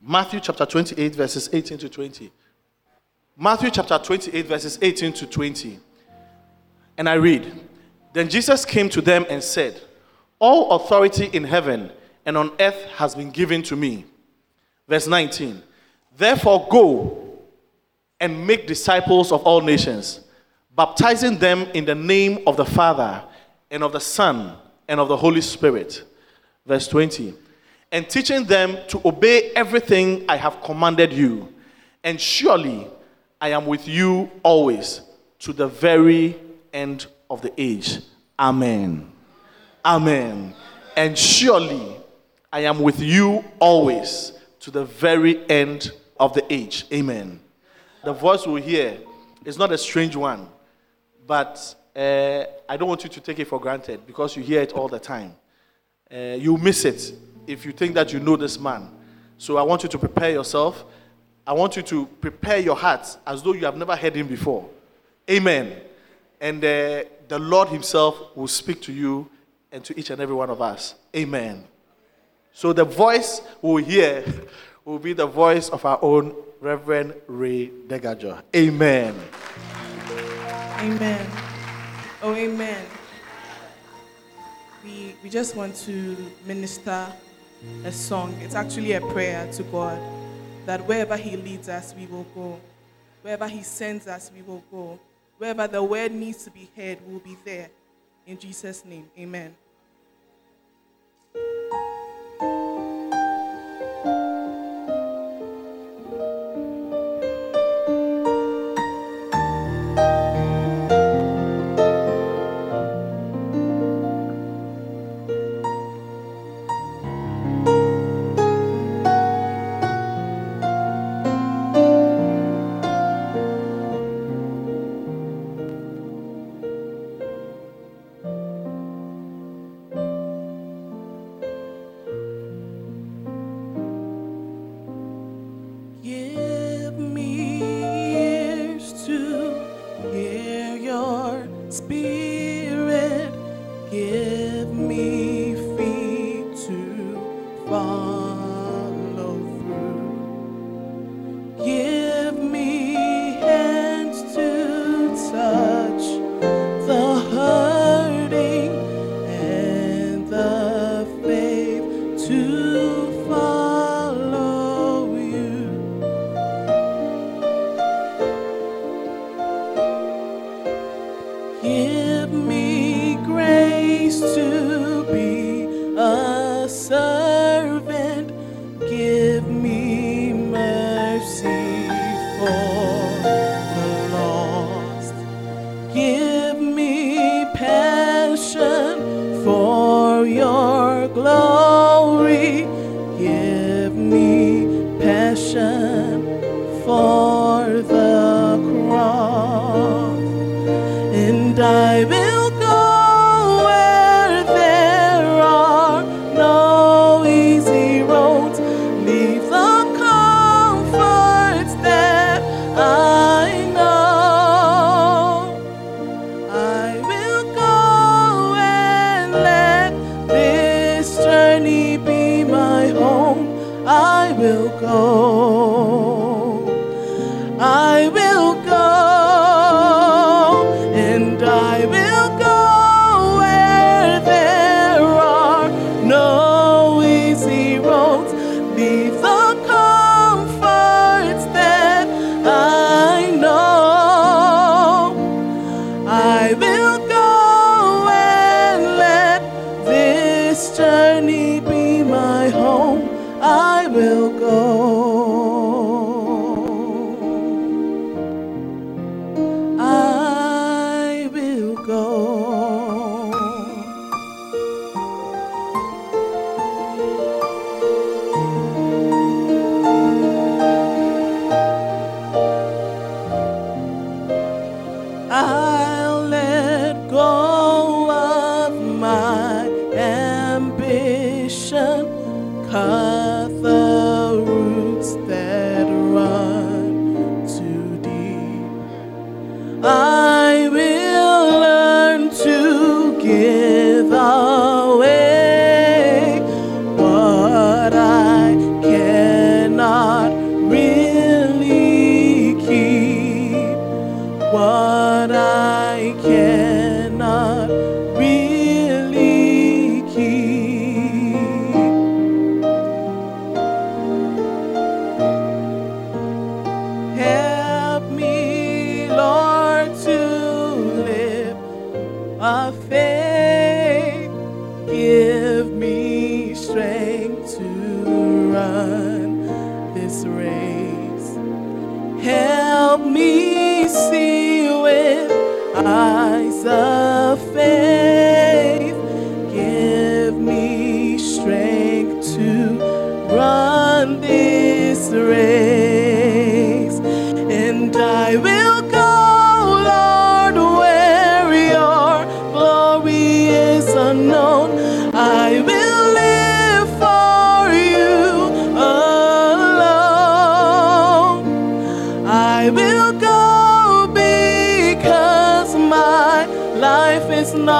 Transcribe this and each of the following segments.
Matthew chapter 28, verses 18 to 20. Matthew chapter 28, verses 18 to 20. And I read Then Jesus came to them and said, All authority in heaven and on earth has been given to me. Verse 19. Therefore, go and make disciples of all nations, baptizing them in the name of the Father and of the Son and of the Holy Spirit. Verse 20. And teaching them to obey everything I have commanded you. And surely I am with you always to the very end of the age. Amen. Amen. And surely I am with you always to the very end of the age. Amen. The voice we hear is not a strange one, but uh, I don't want you to take it for granted because you hear it all the time. Uh, you miss it if you think that you know this man. So I want you to prepare yourself. I want you to prepare your heart as though you have never heard him before. Amen. And uh, the Lord Himself will speak to you and to each and every one of us. Amen. So the voice we'll hear will be the voice of our own Reverend Ray Degadzor. Amen. Amen. Oh, amen. We, we just want to minister a song. It's actually a prayer to God that wherever He leads us, we will go. Wherever He sends us, we will go. Wherever the word needs to be heard, we'll be there. In Jesus' name, amen.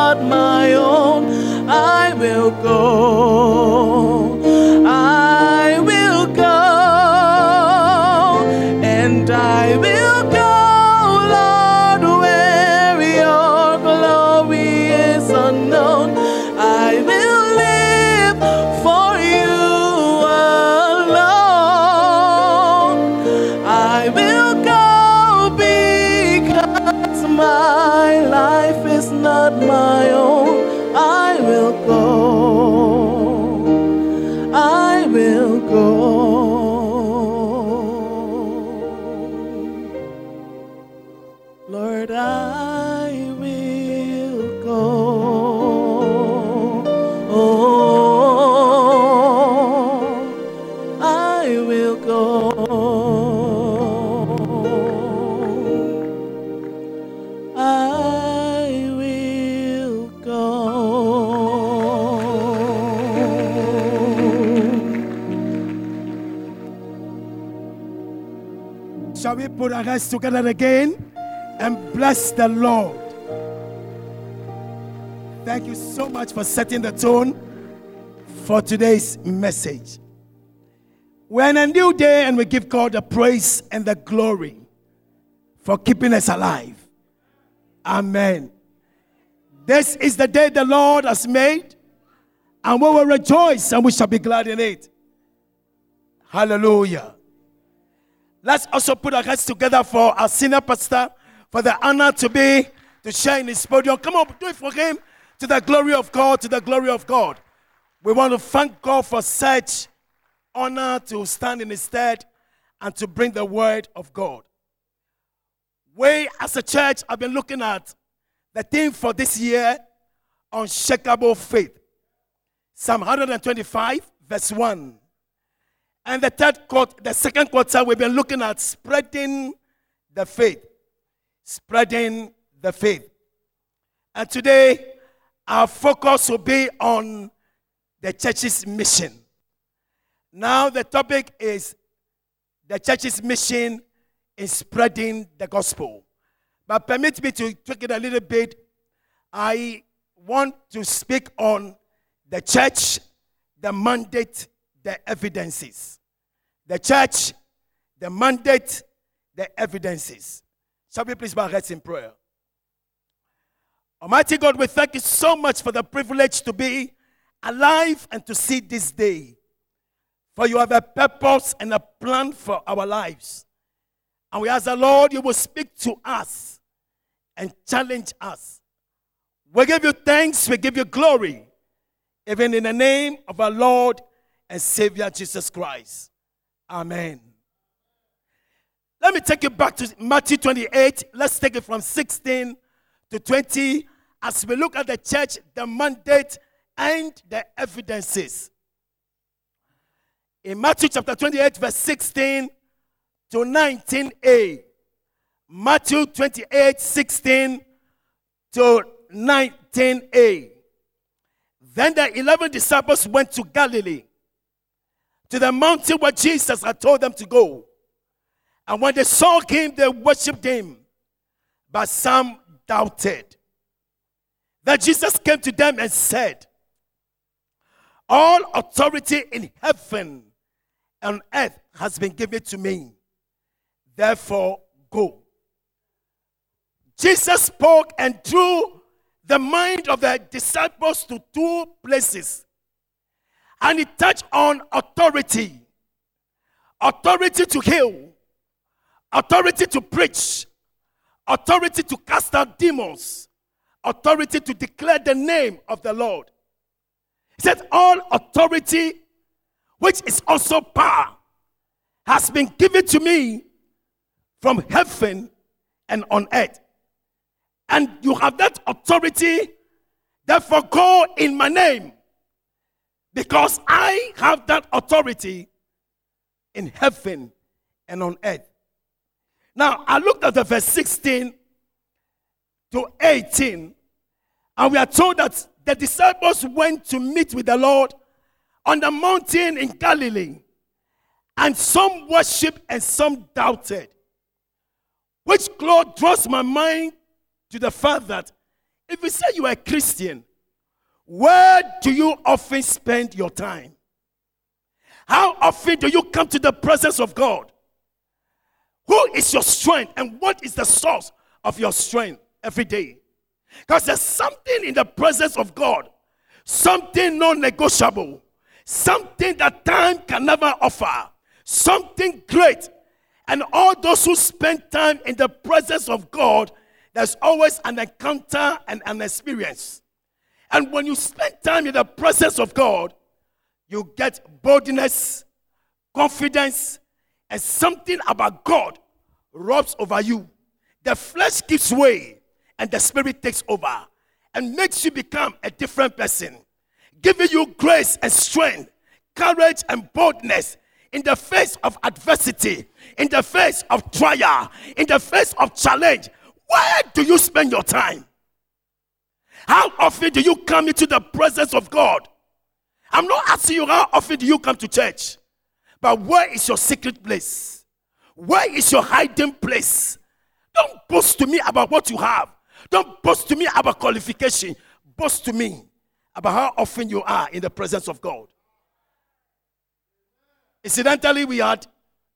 Not my own. I will go. Hands together again and bless the Lord? Thank you so much for setting the tone for today's message. We're in a new day and we give God the praise and the glory for keeping us alive. Amen. This is the day the Lord has made, and we will rejoice and we shall be glad in it. Hallelujah. Let's also put our hands together for our senior pastor for the honor to be to share in his podium. Come on, do it for him to the glory of God, to the glory of God. We want to thank God for such honor to stand in his stead and to bring the word of God. We as a church have been looking at the theme for this year unshakable faith. Psalm 125, verse 1. And the third quarter, the second quarter, we've been looking at spreading the faith. Spreading the faith. And today, our focus will be on the church's mission. Now, the topic is the church's mission in spreading the gospel. But permit me to take it a little bit. I want to speak on the church, the mandate, the evidences. The church, the mandate, the evidences. Shall we please bow our heads in prayer? Almighty God, we thank you so much for the privilege to be alive and to see this day. For you have a purpose and a plan for our lives. And we ask the Lord, you will speak to us and challenge us. We give you thanks, we give you glory, even in the name of our Lord and Savior Jesus Christ. Amen. Let me take you back to Matthew 28. Let's take it from 16 to 20 as we look at the church, the mandate, and the evidences. In Matthew chapter 28, verse 16 to 19a. Matthew 28, 16 to 19a. Then the 11 disciples went to Galilee, to the mountain where Jesus had told them to go. And when they saw him, they worshipped him. But some doubted. That Jesus came to them and said, All authority in heaven and earth has been given to me. Therefore, go. Jesus spoke and drew the mind of the disciples to two places. And he touched on authority authority to heal, authority to preach, authority to cast out demons, authority to declare the name of the Lord. He said, All authority, which is also power, has been given to me. from heaven and on earth. And you have that authority, therefore go in my name. Because I have that authority in heaven and on earth. Now, I looked at the verse 16 to 18, and we are told that the disciples went to meet with the Lord on the mountain in Galilee, and some worshiped and some doubted. Which Lord draws my mind to the fact that if you say you are a Christian, where do you often spend your time? How often do you come to the presence of God? Who is your strength and what is the source of your strength every day? Because there's something in the presence of God, something non negotiable, something that time can never offer, something great. And all those who spend time in the presence of God, there's always an encounter and an experience. And when you spend time in the presence of God, you get boldness, confidence, and something about God rubs over you. The flesh gives way, and the spirit takes over and makes you become a different person, giving you grace and strength, courage and boldness in the face of adversity, in the face of trial, in the face of challenge. Where do you spend your time? How often do you come into the presence of God? I'm not asking you how often do you come to church, but where is your secret place? Where is your hiding place? Don't boast to me about what you have. Don't boast to me about qualification. Boast to me about how often you are in the presence of God. Incidentally, we had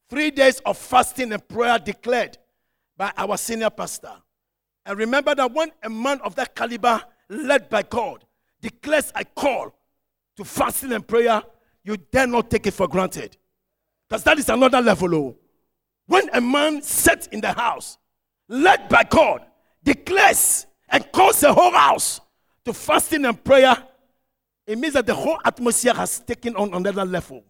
three days of fasting and prayer declared by our senior pastor. And remember that when a man of that caliber, led by God, declares a call to fasting and prayer, you dare not take it for granted. Because that is another level. Oh. When a man sits in the house, led by God, declares and calls the whole house to fasting and prayer, it means that the whole atmosphere has taken on another level.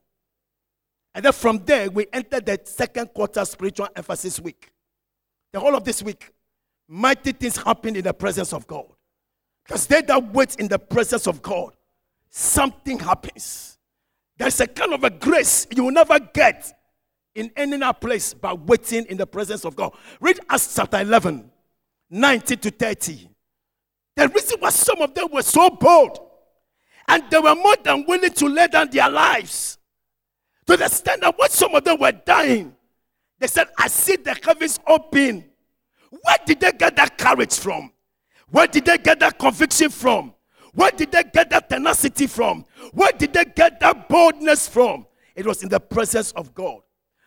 And then from there, we enter the second quarter spiritual emphasis week. The whole of this week, mighty things happen in the presence of God. Because they that wait in the presence of God, something happens. There's a kind of a grace you will never get in any other place by waiting in the presence of God. Read Acts chapter 11, 19 to 30. The reason why some of them were so bold and they were more than willing to lay down their lives to the extent that when some of them were dying, they said, I see the heavens open. Where did they get that courage from? Where did they get that conviction from? Where did they get that tenacity from? Where did they get that boldness from? It was in the presence of God.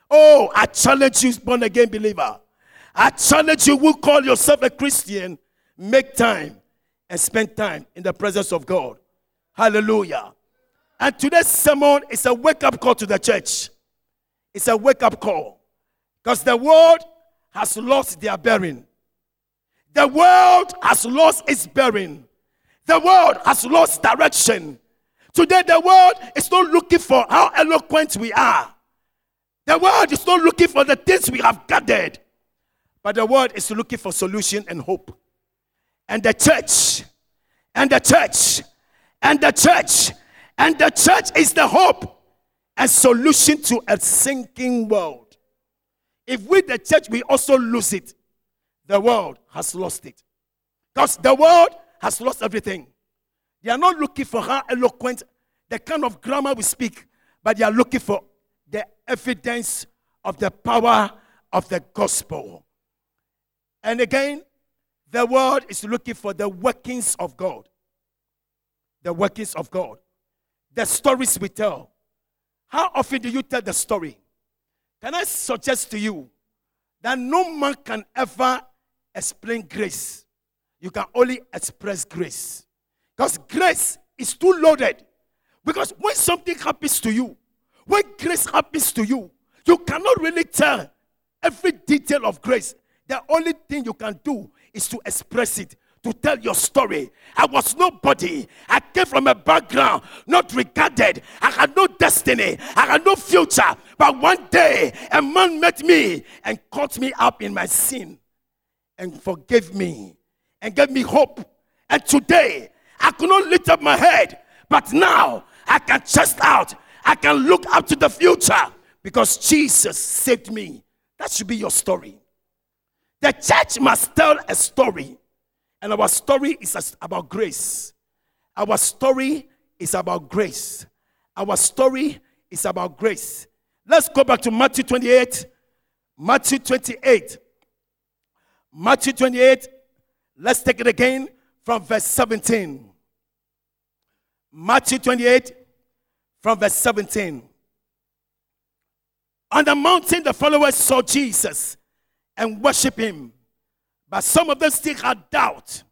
Oh, I challenge you, born again believer. I challenge you who call yourself a Christian, make time and spend time in the presence of God. Hallelujah. And today's sermon is a wake up call to the church. It's a wake up call. Because the world has lost their bearing. The world has lost its bearing. The world has lost direction. Today, the world is not looking for how eloquent we are. The world is not looking for the things we have gathered. But the world is looking for solution and hope. And the church, and the church, and the church, and the church is the hope and solution to a sinking world. If we, the church, we also lose it, the world has lost it. Because the world has lost everything. They are not looking for how eloquent, the kind of grammar we speak, but they are looking for the evidence of the power of the gospel. And again, the world is looking for the workings of God. The workings of God. The stories we tell. How often do you tell the story? Can I suggest to you that no man can ever explain grace? You can only express grace. Because grace is too loaded. Because when something happens to you, when grace happens to you, you cannot really tell every detail of grace. The only thing you can do is to express it, to tell your story. I was nobody. I came from a background not regarded. I had no destiny. I had no future. But one day, a man met me and caught me up in my sin and forgave me and gave me hope. And today, I could not lift up my head. But now, I can chest out. I can look up to the future because Jesus saved me. That should be your story. The church must tell a story, and our story is about grace. Our story is about grace. Our story is about grace. Let's go back to Matthew 28. Matthew 28. Matthew 28. Let's take it again from verse 17. Matthew 28 from verse 17. On the mountain, the followers saw Jesus and worshiped him. But some of them still had doubt.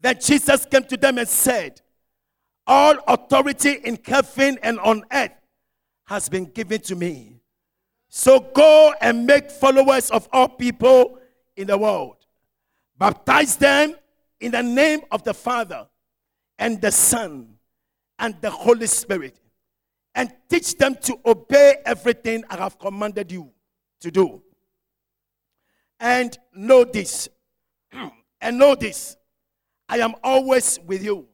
Then Jesus came to them and said, All authority in heaven and on earth has been given to me. So go and make followers of all people in the world. Baptize them in the name of the Father and the Son and the Holy Spirit. And teach them to obey everything I have commanded you to do. And know this, and know this I am always with you.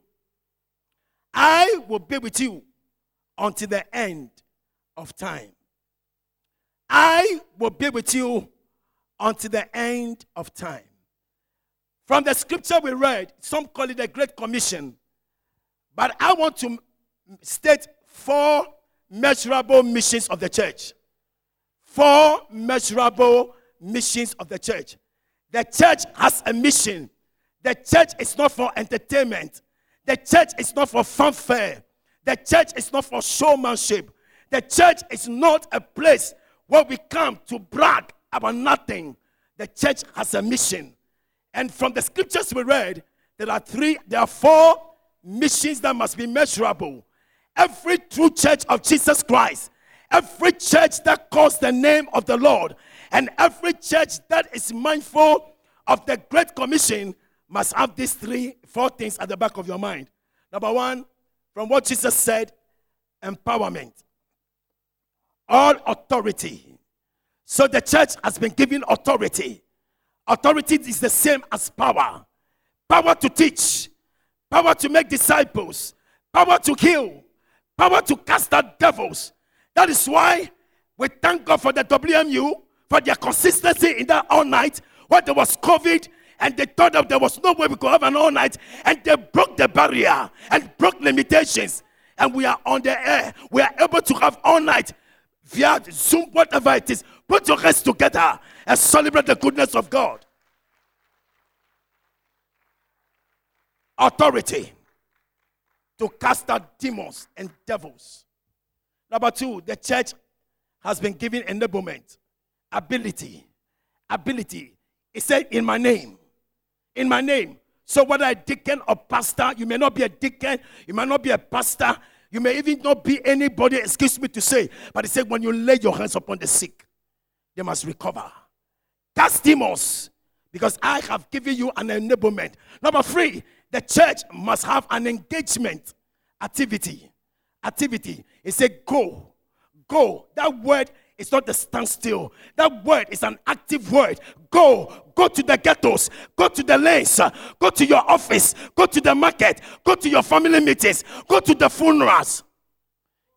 I will be with you until the end of time. I will be with you until the end of time. From the scripture we read, some call it the Great Commission, but I want to state four measurable missions of the church. Four measurable missions of the church. The church has a mission. The church is not for entertainment. The church is not for fanfare. The church is not for showmanship. The church is not a place where we come to brag about nothing. The church has a mission. And from the scriptures we read, there are three, there are four missions that must be measurable. Every true church of Jesus Christ, every church that calls the name of the Lord, and every church that is mindful of the Great Commission must have these three, four things at the back of your mind. Number one, from what Jesus said, empowerment. All authority. So the church has been given authority. Authority is the same as power power to teach, power to make disciples, power to heal, power to cast out devils. That is why we thank God for the WMU for their consistency in that all night when there was COVID and they thought that there was no way we could have an all night and they broke the barrier and broke limitations and we are on the air. We are able to have all night via Zoom, whatever it is. Put your hands together and celebrate the goodness of God. Authority to cast out demons and devils. Number two, the church has been given enablement ability. Ability. He said, In my name. In my name. So, whether a deacon or pastor, you may not be a deacon, you may not be a pastor, you may even not be anybody, excuse me to say, but he said, when you lay your hands upon the sick, they must recover. Cast demons, because I have given you an enablement. Number three, the church must have an engagement activity. Activity. He said, go. Go. That word it's not a standstill. That word is an active word. Go. Go to the ghettos. Go to the lanes. Go to your office. Go to the market. Go to your family meetings. Go to the funerals.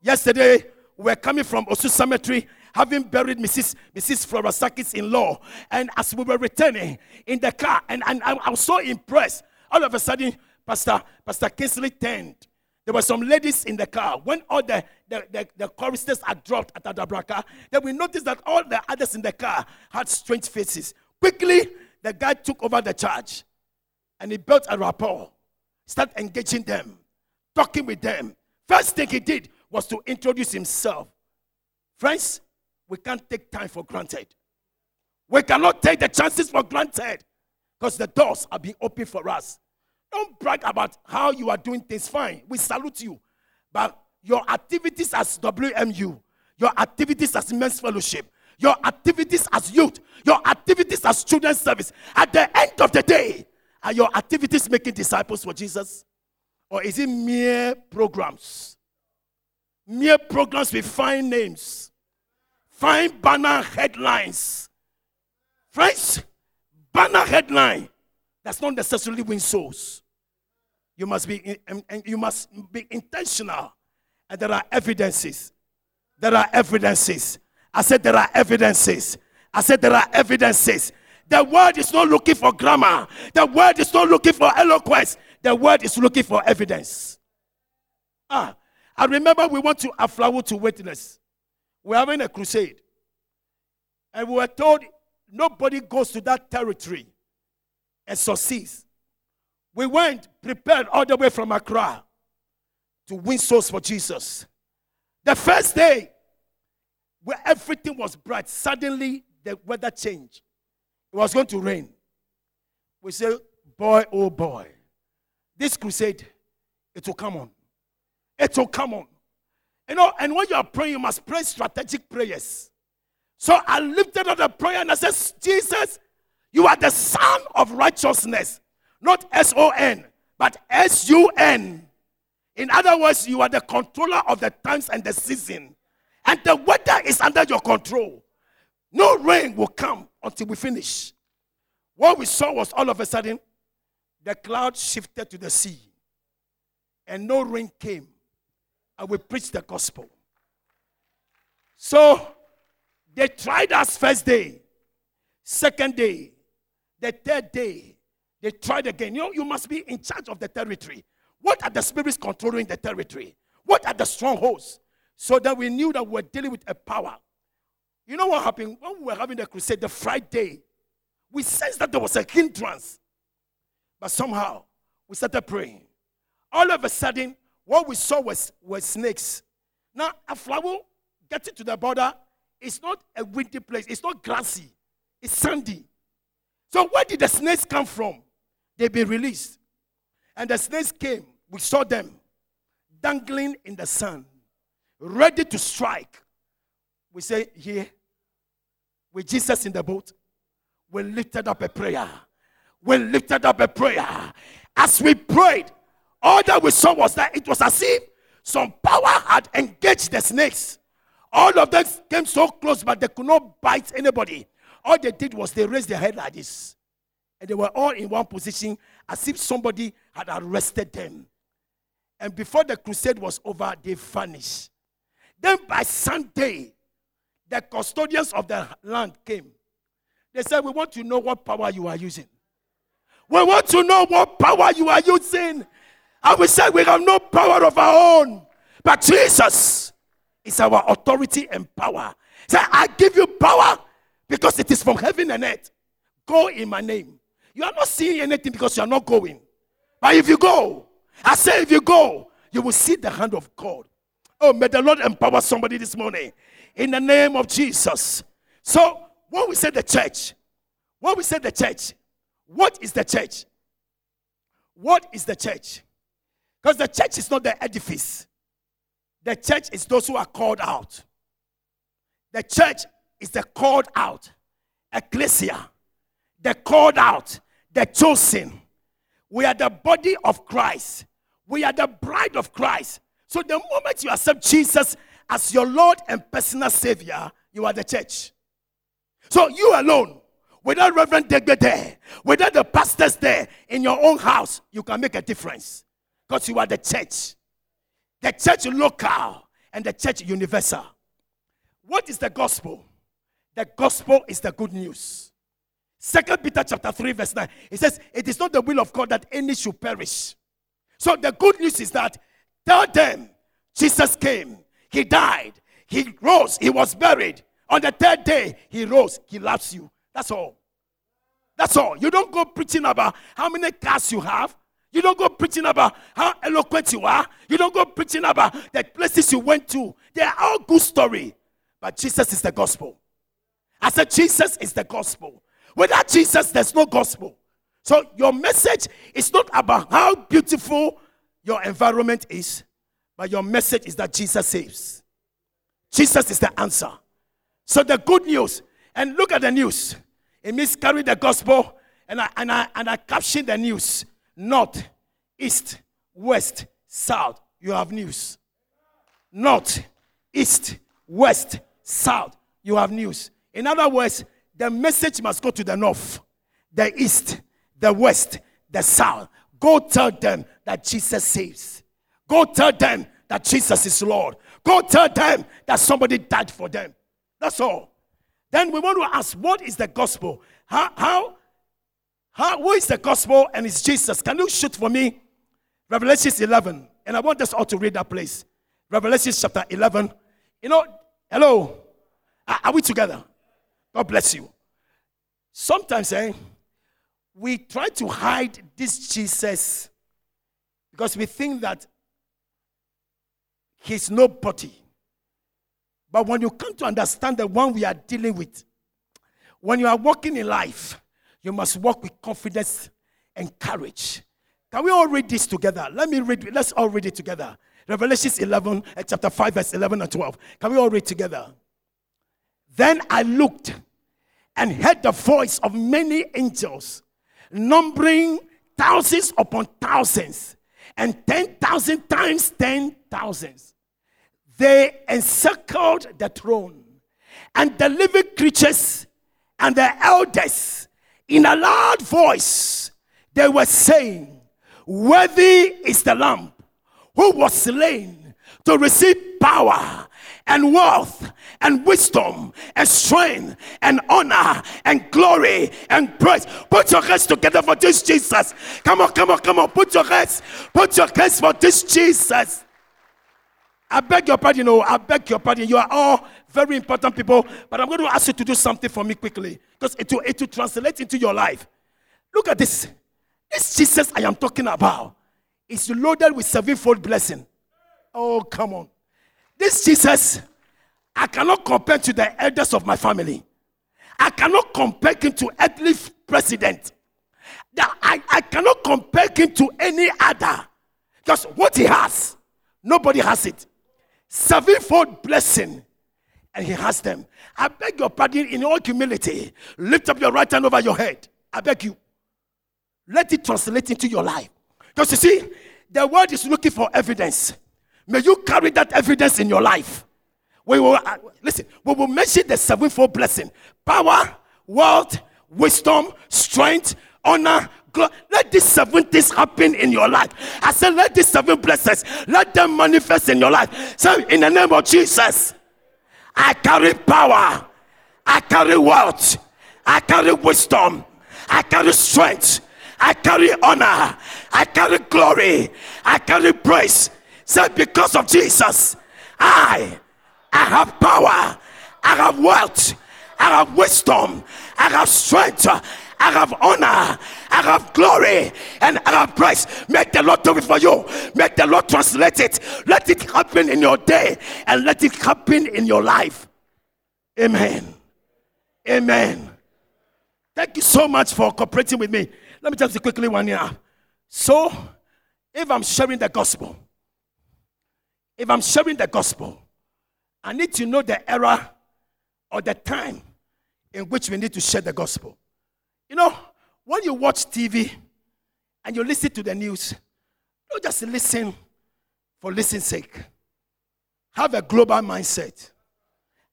Yesterday, we were coming from Osu Cemetery having buried Mrs. Mrs. Florasakis in law. And as we were returning in the car, and, and I, I was so impressed, all of a sudden, Pastor, Pastor Kingsley turned there were some ladies in the car. When all the, the, the, the choristers are dropped at Adabraka, then we noticed that all the others in the car had strange faces. Quickly, the guy took over the charge and he built a rapport, started engaging them, talking with them. First thing he did was to introduce himself. Friends, we can't take time for granted. We cannot take the chances for granted because the doors are being opened for us. Don't brag about how you are doing things fine. We salute you. But your activities as WMU, your activities as men's fellowship, your activities as youth, your activities as student service, at the end of the day, Are your activities making disciples for Jesus? Or is it mere programs? Mere programs with fine names, fine banner headlines. Friends, banner headline does not necessarily win souls. You must be, you must be intentional. And there are evidences. There are evidences. I said there are evidences. I said there are evidences. The word is not looking for grammar. The word is not looking for eloquence. The word is looking for evidence. Ah, I remember we went to Aflao to witness. We're having a crusade. And we were told nobody goes to that territory and succeeds. We went prepared all the way from Accra to win souls for Jesus. The first day, where everything was bright, suddenly the weather changed. It was going to rain. We said, Boy, oh boy, this crusade, it will come on. It will come on. You know, and when you are praying, you must pray strategic prayers. So I lifted up the prayer and I said, Jesus, you are the Son of righteousness, not S O N, but S U N. In other words, you are the controller of the times and the season. And the weather is under your control. No rain will come until we finish. What we saw was all of a sudden the cloud shifted to the sea, and no rain came. And we preached the gospel. So they tried us first day, second day, the third day. They tried again. You know, you must be in charge of the territory. What are the spirits controlling the territory? What are the strongholds? So that we knew that we were dealing with a power. You know what happened? When we were having the crusade, the Friday, we sensed that there was a hindrance. But somehow, we started praying. All of a sudden, what we saw was, was snakes. Now, Aflao getting to the border it's not a windy place, it's not grassy, it's sandy. So, where did the snakes come from? They've been released. And the snakes came, we saw them dangling in the sun, ready to strike. We say, Here, with Jesus in the boat, we lifted up a prayer. We lifted up a prayer. As we prayed, all that we saw was that it was as if some power had engaged the snakes. All of them came so close, but they could not bite anybody. All they did was they raised their head like this. And they were all in one position as if somebody had arrested them. And before the crusade was over, they vanished. Then by Sunday, the custodians of the land came. They said, We want to know what power you are using. We want to know what power you are using. And we said, We have no power of our own. But Jesus is our authority and power. Say, I give you power because it is from heaven and earth. Go in my name. You are not seeing anything because you are not going. But if you go, I say, if you go, you will see the hand of God. Oh, may the Lord empower somebody this morning in the name of Jesus. So, when we say the church, when we say the church, what is the church? What is the church? Because the church is not the edifice. The church is those who are called out. The church is the called out. Ecclesia. The called out. The chosen. We are the body of Christ. We are the bride of Christ. So the moment you accept Jesus as your Lord and personal Savior, you are the church. So you alone, without Reverend Degbe there, without the pastors there, in your own house, you can make a difference. Because you are the church the church local and the church universal. What is the gospel? The gospel is the good news. Second Peter chapter 3, verse 9. It says, It is not the will of God that any should perish. So the good news is that tell them Jesus came, he died, he rose, he was buried. On the third day, he rose, he loves you. That's all. That's all. You don't go preaching about how many cars you have, you don't go preaching about how eloquent you are. You don't go preaching about the places you went to. They are all good story. But Jesus is the gospel. I said Jesus is the gospel. Without Jesus, there's no gospel. So your message is not about how beautiful your environment is, but your message is that Jesus saves. Jesus is the answer. So the good news, and look at the news. It means carry the gospel and I, and I, and I caption the news North, East, West, South. You have news. North, East, West, South. You have news. In other words, the message must go to the North, the East, the West, the South. Go tell them that Jesus saves. Go tell them that Jesus is Lord. Go tell them that somebody died for them. That's all. Then we want to ask, what is the gospel? How, how, how, who is the gospel and it's Jesus? Can you shoot for me? Revelation 11. And I want us all to read that place. Revelation chapter 11. You know, hello. Are, are we together? God bless you. Sometimes, eh, we try to hide this Jesus because we think that he's nobody. But when you come to understand the one we are dealing with, when you are walking in life, you must walk with confidence and courage. Can we all read this together? Let me read, let's all read it together. Revelations 11, uh, chapter 5, verse 11 and 12. Can we all read together? Then I looked and heard the voice of many angels, numbering thousands upon thousands, and 10,000 times 10,000s. They encircled the throne, and the living creatures and the elders, in a loud voice, they were saying, Worthy is the Lamb who was slain to receive power and wealth and wisdom and strength and honor and glory and praise. Put your hands together for this Jesus. Come on, come on, come on. Put your hands, put your hands for this Jesus. I beg your pardon, no, I beg your pardon. You are all very important people, but I'm going to ask you to do something for me quickly because it will, it will translate into your life. Look at this. This Jesus I am talking about is loaded with sevenfold blessing. Oh, come on. This Jesus, I cannot compare to the elders of my family. I cannot compare him to earthly president. I, I cannot compare him to any other. Because what he has, nobody has it. Sevenfold blessing, and he has them. I beg your pardon in all humility. Lift up your right hand over your head. I beg you. Let it translate into your life. Because you see, the world is looking for evidence. May you carry that evidence in your life. We will uh, listen. We will mention the sevenfold blessing: power, wealth, wisdom, strength, honor. God, let these seven things happen in your life. I said, let these seven blessings let them manifest in your life. So, in the name of Jesus, I carry power, I carry wealth, I carry wisdom, I carry strength, I carry honor, I carry glory, I carry praise. Say, because of Jesus, I, I have power, I have wealth, I have wisdom, I have strength, I have honor, I have glory, and I have praise. Make the Lord do it for you. Make the Lord translate it. Let it happen in your day and let it happen in your life. Amen. Amen. Thank you so much for cooperating with me. Let me just quickly one here. So, if I'm sharing the gospel, if I'm sharing the gospel, I need to know the era or the time in which we need to share the gospel. You know, when you watch TV and you listen to the news, don't just listen for listening's sake. Have a global mindset.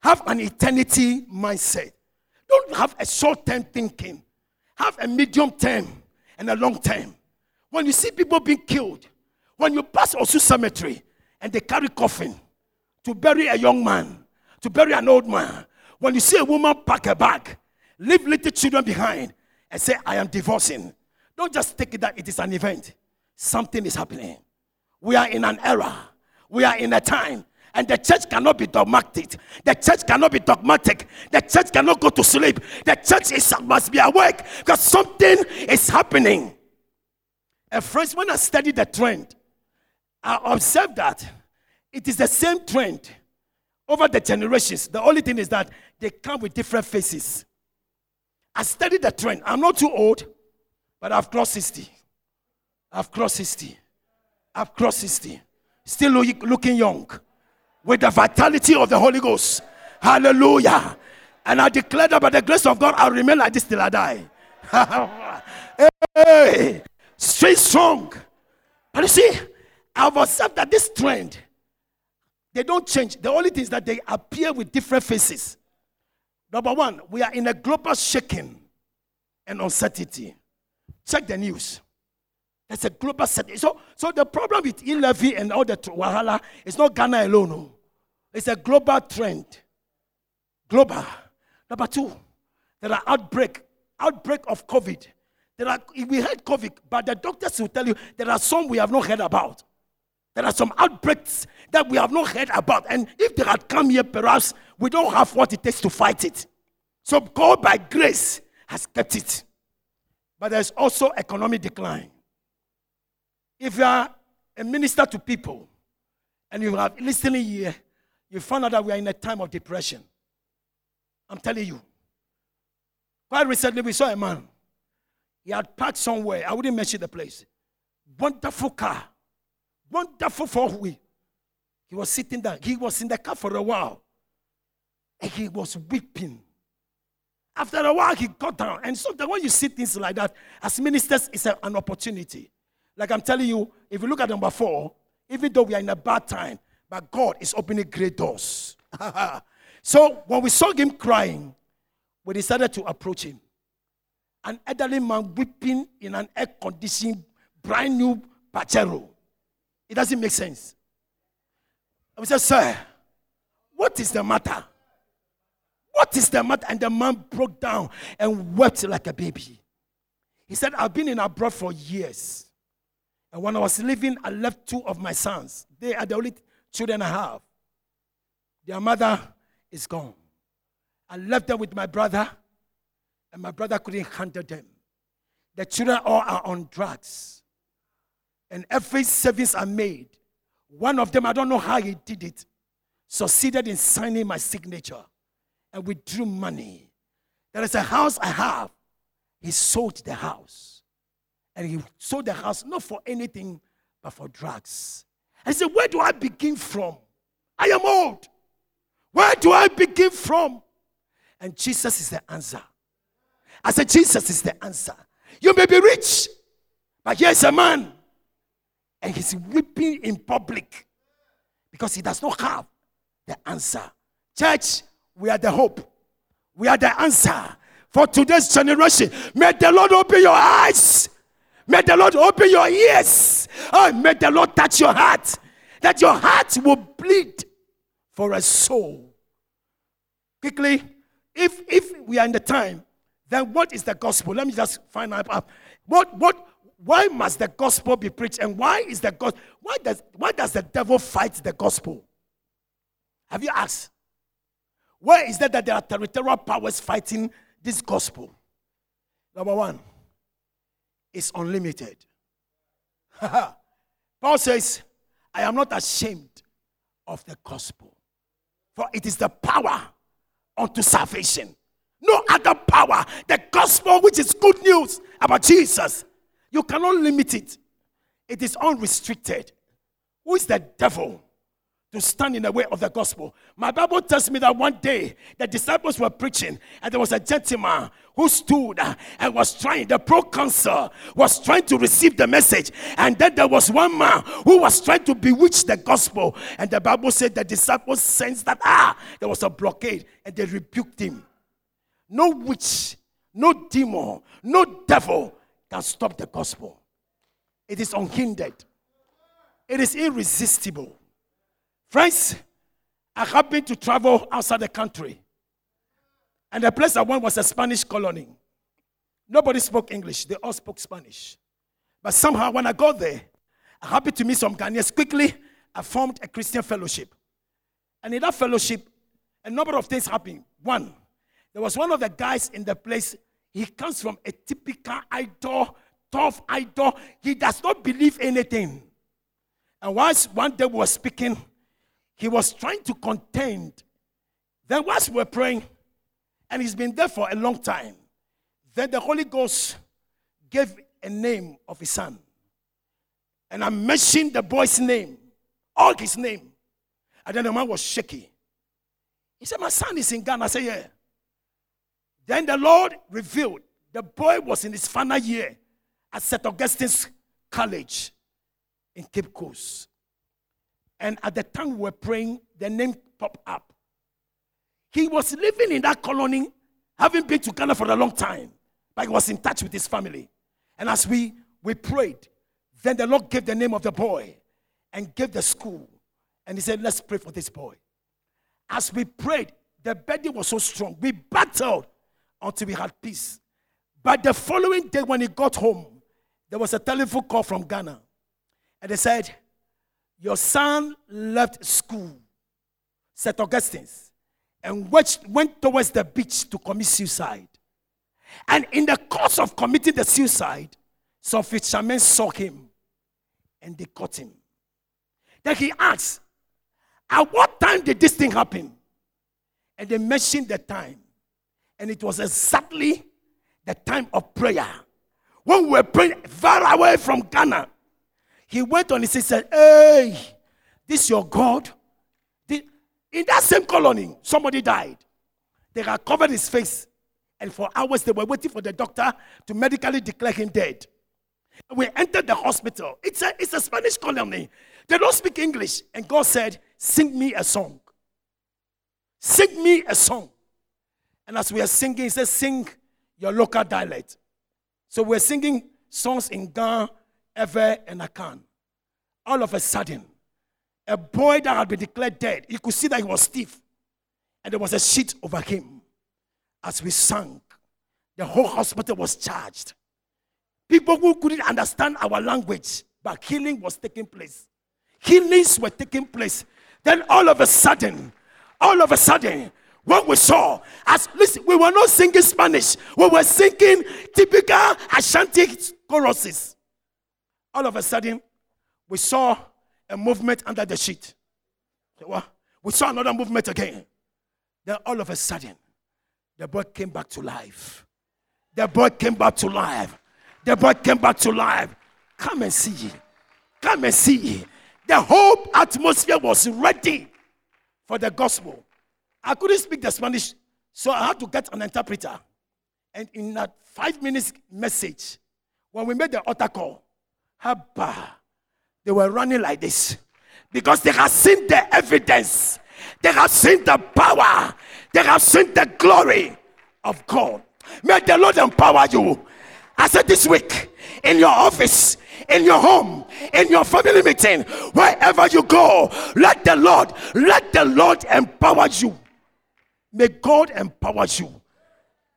Have an eternity mindset. Don't have a short term thinking. Have a medium term and a long term. When you see people being killed, when you pass Osu Cemetery, and they carry coffin to bury a young man, to bury an old man. When you see a woman pack a bag, leave little children behind, and say, I am divorcing, don't just take it that it is an event. Something is happening. We are in an era, we are in a time and the church cannot be dogmatic. The church cannot be dogmatic. The church cannot go to sleep. The church is, must be awake because something is happening. Friends, when I study the trend, I observe that it is the same trend over the generations. The only thing is that they come with different faces. I studied the trend. I'm not too old, but I've crossed 60. I've crossed 60. I've crossed 60. Still looking young with the vitality of the Holy Ghost. Hallelujah. And I declare that by the grace of God, I'll remain like this till I die. hey, stay strong. But you see, I've observed that this trend, they don't change. The only thing is that they appear with different faces. Number one, we are in a global shaking and uncertainty. Check the news. There's a global setting. So, so the problem with e-levy and all the wahala is not Ghana alone. No. It's a global trend. Global. Number two, there are outbreak, outbreak of COVID. There are, we had COVID, but the doctors will tell you there are some we have not heard about. There are some outbreaks that we have not heard about. And if they had come here, perhaps we don't have what it takes to fight it. So God, by grace, has kept it. But there's also economic decline. If you are a minister to people and you have listening here, you find out that we are in a time of depression. I'm telling you. Quite recently, we saw a man. He had parked somewhere. I wouldn't mention the place. Wonderful car. Wonderful four wheel. He was sitting there. He was in the car for a while. And he was weeping. After a while, he got down. And so when you see things like that, as ministers, it's a, an opportunity. Like I'm telling you, if you look at number four, even though we are in a bad time, but God is opening great doors. so when we saw him crying, we decided to approach him. An elderly man weeping in an air conditioned, brand new Pajero. It doesn't make sense. I said, Sir, what is the matter? What is the matter? And the man broke down and wept like a baby. He said, I've been in abroad for years. And when I was leaving, I left two of my sons. They are the only children I have. Their mother is gone. I left them with my brother, and my brother couldn't handle them. The children all are on drugs. And every savings I made, one of them, I don't know how he did it, succeeded in signing my signature and withdrew money. There is a house I have. He sold the house. And he sold the house not for anything, but for drugs. I said, Where do I begin from? I am old. Where do I begin from? And Jesus is the answer. I said, Jesus is the answer. You may be rich, but here's a man, and he's weeping in public because he does not have the answer. Church, we are the hope. We are the answer for today's generation. May the Lord open your eyes. May the Lord open your ears. Oh, may the Lord touch your heart. That your heart will bleed for a soul. Quickly, if if we are in the time, then what is the gospel? Let me just find out. What what why must the gospel be preached? And why is the gospel why does why does the devil fight the gospel? Have you asked? Where is that that there are territorial powers fighting this gospel? Number one, it's unlimited. Paul says, I am not ashamed of the gospel, for it is the power unto salvation. No other power. The gospel, which is good news about Jesus, you cannot limit it, it is unrestricted. Who is the devil? to stand in the way of the gospel. My Bible tells me that one day the disciples were preaching, and there was a gentleman who stood and was trying, the proconsul was trying to receive the message. And then there was one man who was trying to bewitch the gospel. And the Bible said the disciples sensed that, ah, there was a blockade, and they rebuked him. No witch, no demon, no devil can stop the gospel. It is unhindered, it is irresistible. Friends, I happened to travel outside the country. And the place I went was a Spanish colony. Nobody spoke English, they all spoke Spanish. But somehow, when I got there, I happened to meet some Ghanaians. Quickly, I formed a Christian fellowship. And in that fellowship, a number of things happened. One, there was one of the guys in the place, he comes from a typical idol, tough idol. He does not believe anything. And once one day we were speaking, he was trying to contend. Then, whilst we were praying, and he's been there for a long time, then the Holy Ghost gave a name of his son. And I mentioned the boy's name, all his name. And then the man was shaky. He said, My son is in Ghana. I said, Yeah. Then the Lord revealed The boy was in his final year at St. Augustine's College in Cape Coast. And at the time we were praying, the name popped up. He was living in that colony, having been to Ghana for a long time, but he was in touch with his family. And as we, we prayed, then the Lord gave the name of the boy and gave the school. And he said, Let's pray for this boy. As we prayed, the burden was so strong. We battled until we had peace. But the following day, when he got home, there was a telephone call from Ghana. And they said, Your son left school, St. Augustine's, and went towards the beach to commit suicide. And in the course of committing the suicide, some fishermen saw him and they caught him. Then he asked, At what time did this thing happen? And they mentioned the time. And it was exactly the time of prayer. When we were praying far away from Ghana, he went on, he said, Hey, this your God? In that same colony, somebody died. They had covered his face. And for hours, they were waiting for the doctor to medically declare him dead. We entered the hospital. It's a, it's a Spanish colony. They don't speak English. And God said, Sing me a song. Sing me a song. And as we are singing, He says, Sing your local dialect. So we're singing songs in Ga, Ewe, and Akan. All of a sudden, a boy that had been declared dead, you could see that he was stiff. And there was a sheet over him. As we sang, the whole hospital was charged. People who couldn't understand our language, but healing was taking place. Healings were taking place. Then all of a sudden, all of a sudden, what we saw as listen, we were not singing Spanish, we were singing typical Ashanti choruses. All of a sudden, we saw a movement under the sheet. We saw another movement again. Then all of a sudden, the boy came back to life. The boy came back to life. The boy came back to life. Come and see. Come and see. The whole atmosphere was ready for the gospel. I couldn't speak the Spanish, so I had to get an interpreter. And in that five minutes message, when we made the altar call, Habba, they were running like this because they have seen the evidence, they have seen the power, they have seen the glory of God. May the Lord empower you I said this week in your office, in your home, in your family meeting, wherever you go, let the Lord, let the Lord empower you. May God empower you.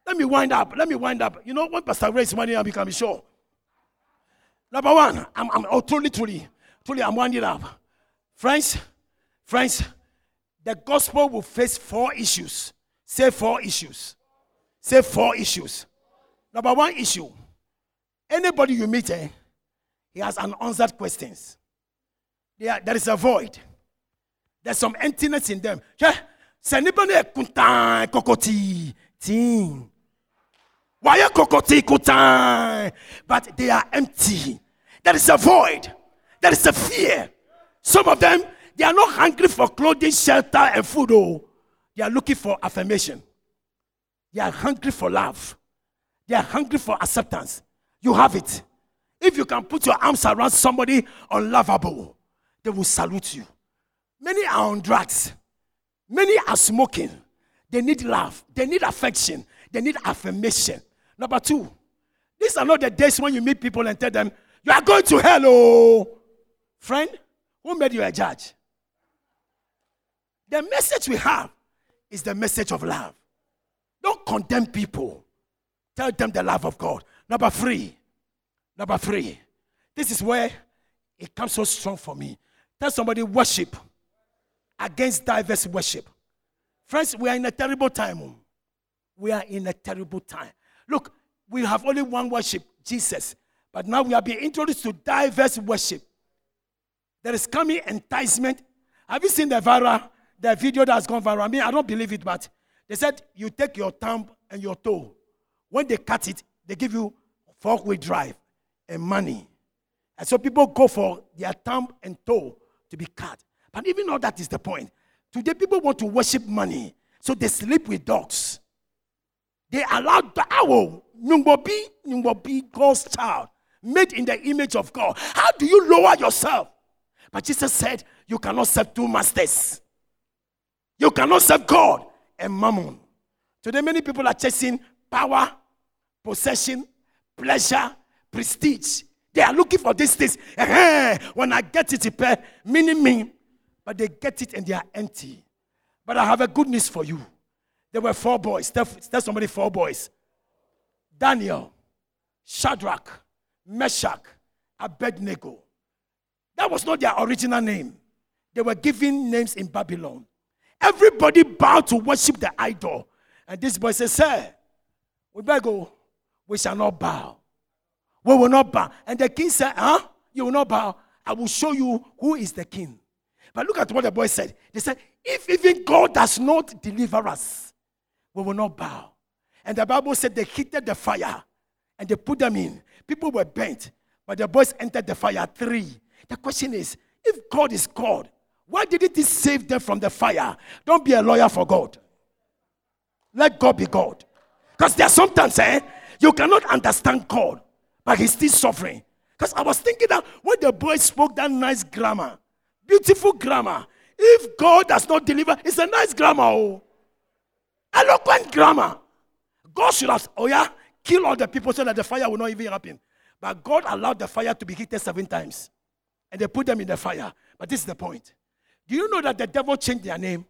Let me wind up. Let me wind up. You know, when Pastor raise money, I'm becoming sure. Number one, I'm, I'm oh, truly, truly, truly, I'm winding up. Friends, friends, the gospel will face four issues. Say four issues. Say four issues. Number one issue Anybody you meet, eh, he has unanswered questions. There, there is a void. There's some emptiness in them. Anybody kokoti ting. Why kokoti kutan? But they are empty. There is a void. There is a fear. Some of them, they are not hungry for clothing, shelter, and food. Oh, they are looking for affirmation. They are hungry for love. They are hungry for acceptance you have it. If you can put your arms around somebody unlovable, they will salute you. Many are on drugs. Many are smoking. They need love. They need affection. They need affirmation. Number two, these are not the days when you meet people and tell them, You are going to hell, oh. Friend, who made you a judge? The message we have is the message of love. Don't condemn people. Tell them the love of God. Number three. Number three. This is where it comes so strong for me. Tell somebody worship against diverse worship. Friends, we are in a terrible time. Oh. We are in a terrible time. Look, we have only one worship, Jesus. But now we are being introduced to diverse worship. There is coming enticement. Have you seen the viral, the video that has gone viral? I mean, I don't believe it, but they said you take your thumb and your toe. When they cut it, they give you four wheel drive and money. And so people go for their thumb and toe to be cut. But even though that is the point, today people want to worship money. So they sleep with dogs. they allow the owl, Nyungbobi, Nyungbobi, God's child, made in the image of God. How do you lower yourself? But Jesus said, You cannot serve two masters. You cannot serve God and mammon. Today, many people are chasing power, possession, pleasure, prestige. They are looking for these things. When I get it, it meaning me. But they get it and they are empty. But I have a good news for you. There were four boys. Tell, tell somebody four boys. Daniel, Shadrach, Meshach, Abednego. That was not their original name. They were given names in Babylon. Everybody bowed to worship the idol. And this boy says, Sir, we better go. We shall not bow. We will not bow. And the king said, Huh? You will not bow. I will show you who is the king. But look at what the boy said. They said, If even God does not deliver us, we will not bow. And the Bible said they heated the fire and they put them in. People were burnt, but the boys entered the fire three. The question is if God is God, why didn't He save them from the fire? Don't be a lawyer for God. Let God be God. Because there are sometimes, eh, you cannot understand God, but He's still suffering. Because I was thinking that when the boy spoke that nice grammar, beautiful grammar, if God does not deliver, it's a nice grammar. Oh. Eloquent grammar. God should have, oh yeah, kill all the people so that the fire will not even happen. But God allowed the fire to be heated seven times. And they put them in the fire. But this is the point. Do you know that the devil changed their name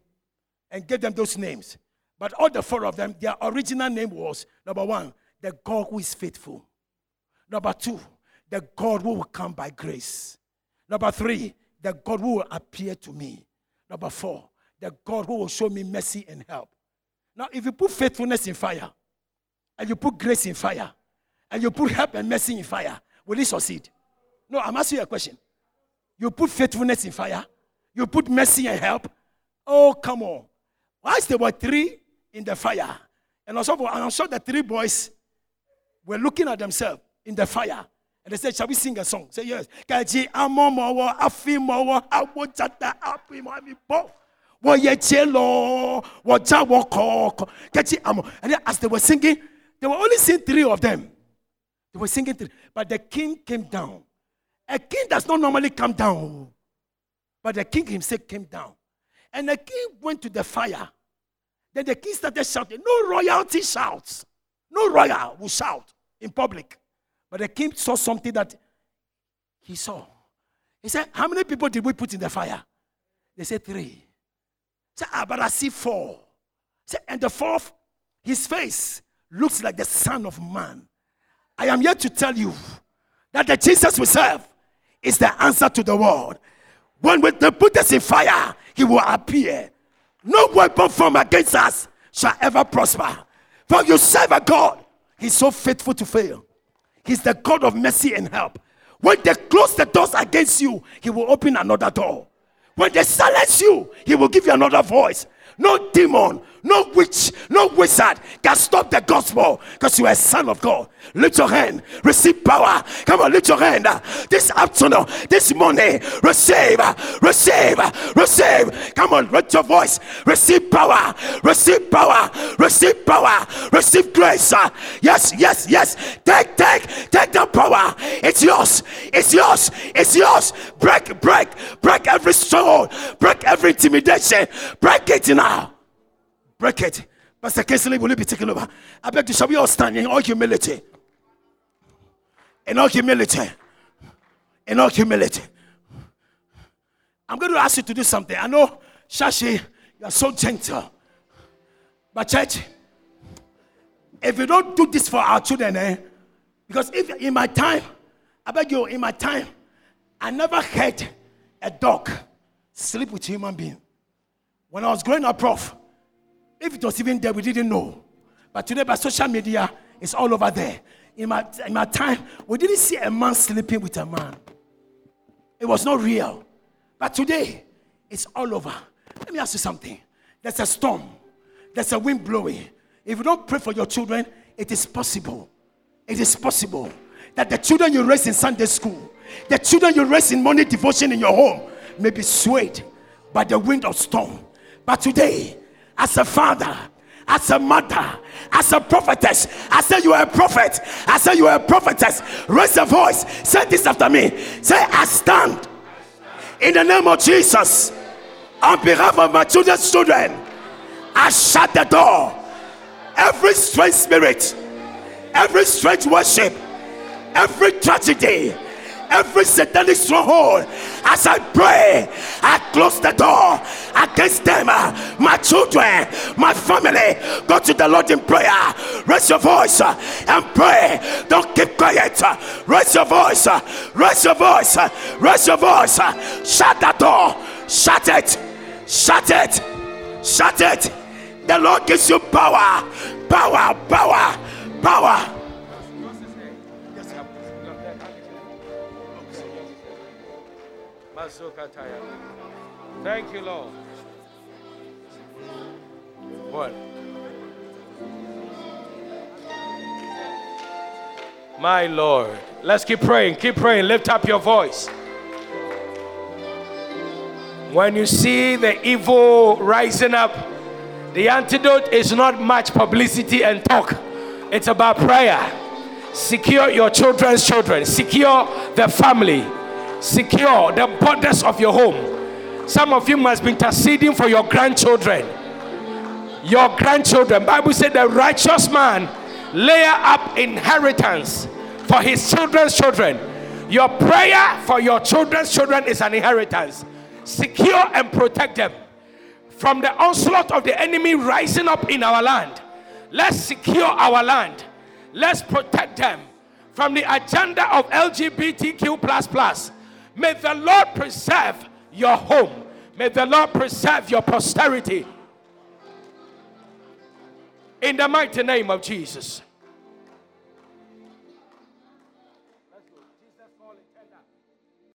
and gave them those names? But all the four of them, their original name was number one, the God who is faithful. Number two, the God who will come by grace. Number three, the God who will appear to me. Number four, the God who will show me mercy and help. Now, if you put faithfulness in fire, and you put grace in fire, and you put help and mercy in fire, will it succeed? No, I'm asking you a question. You put faithfulness in fire, you put mercy and help. Oh, come on. Whilst there were three in the fire, and also, I'm sure the three boys were looking at themselves in the fire. And they said, Shall we sing a song? Say yes. Kaji amomo afimo awochata apimo wɔyɛ kyelo wɔgya wɔkɔɔkɔ kɛkyi amo. And as they were singing they were only seeing three of them. They were singing three. But the king came down. A king does not normally come down. But the king himself came down. And the king went to the fire. Then the king started shouting no royalty shouts. No royal will shout in public but the king saw something that he saw he said how many people did we put in the fire they said three Say, ah, but I see four. Say, and the fourth, his face looks like the Son of Man. I am here to tell you that the Jesus we serve is the answer to the world. When we put us in fire, he will appear. No weapon formed against us shall ever prosper. For you serve a God, he's so faithful to fail. He's the God of mercy and help. When they close the doors against you, he will open another door. When they silence you, he will give you another voice. No demon, no witch, no wizard can stop the gospel because you are a son of God. Lift your hand, receive power. Come on, lift your hand. This afternoon, this morning, receive, receive, receive. Come on, lift your voice. Receive power, receive power, receive power, receive grace. Yes, yes, yes. Take, take, take the power. It's yours, it's yours, it's yours. Break, break, break every soul, break every intimidation, break it now. Break it. Pastor Kinsley, will you be taking over? I beg you, shall we all stand in all humility? In all humility. In all humility. I'm going to ask you to do something. I know, Shiashie, you are so gentle. But, church, if you don't do this for our children, eh? Because if in my time, I beg you, in my time, I never had a dog sleep with human being. When I was growing up, prof, if it was even there, we didn't know. But today, by social media, it's all over there. In my, in my time, we didn't see a man sleeping with a man. It was not real. But today, it's all over. Let me ask you something. There's a storm, there's a wind blowing. If you don't pray for your children, it is possible. It is possible that the children you raise in Sunday school, the children you raise in morning devotion in your home, may be swayed by the wind of storm. But today, as a father, as a mother, as a prophetess. I say you are a prophet. I say you are a prophetess. Raise your voice. Say this after me. Say, I stand in the name of Jesus on behalf of my children's children. I shut the door. Every strange spirit, every strange worship, every tragedy, every satanic stronghold. As I pray, I close the door against them. My children, my family, go to the Lord in prayer. Raise your voice and pray. Don't keep quiet. Raise your voice. Raise your voice. Raise your voice. Shut that door. Shut it. Shut it. Shut it. The Lord gives you power. Power. Power. Power. Thank you, Lord. What? My Lord. Let's keep praying. Keep praying. Lift up your voice. When you see the evil rising up, the antidote is not much publicity and talk, it's about prayer. Secure your children's children, secure the family, secure the borders of your home. Some of you must be interceding for your grandchildren. Your grandchildren. Bible said the righteous man lay up inheritance for his children's children. Your prayer for your children's children is an inheritance. Secure and protect them from the onslaught of the enemy rising up in our land. Let's secure our land. Let's protect them from the agenda of LGBTQ. May the Lord preserve your home. May the Lord preserve your posterity. In the mighty name of Jesus.